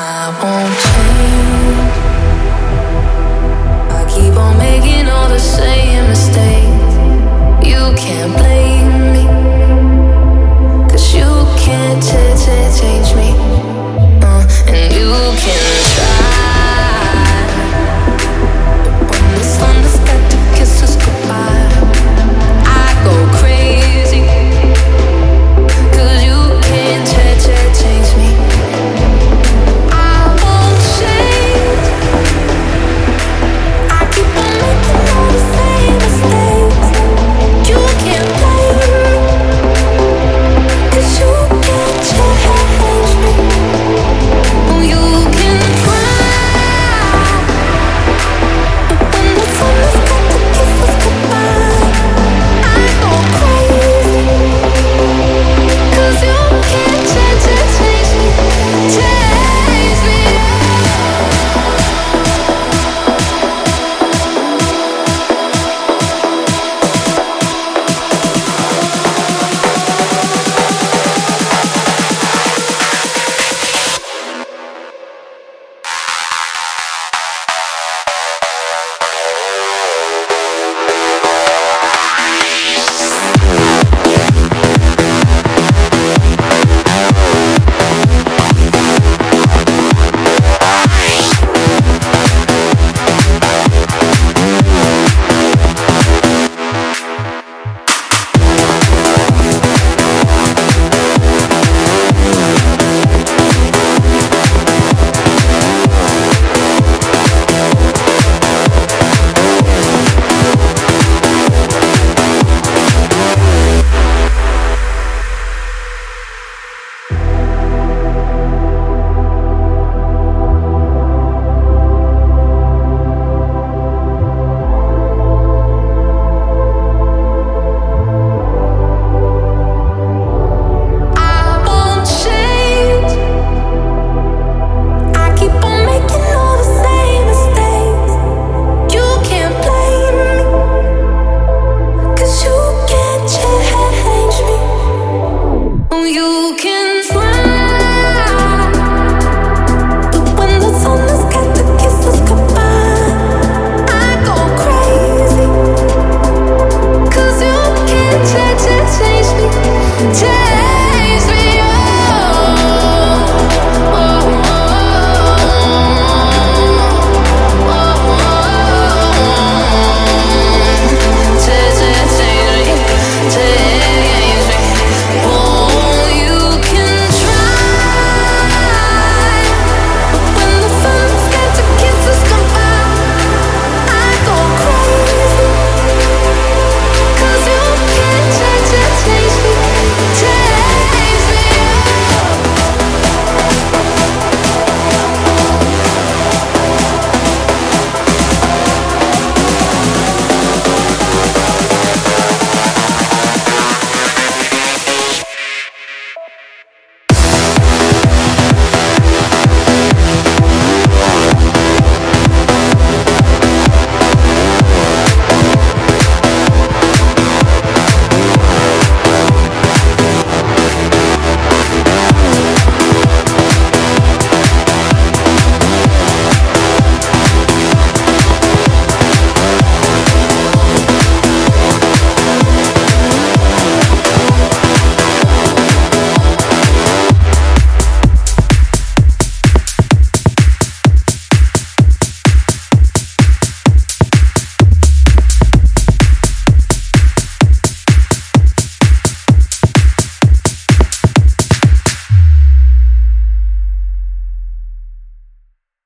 I keep on making all the same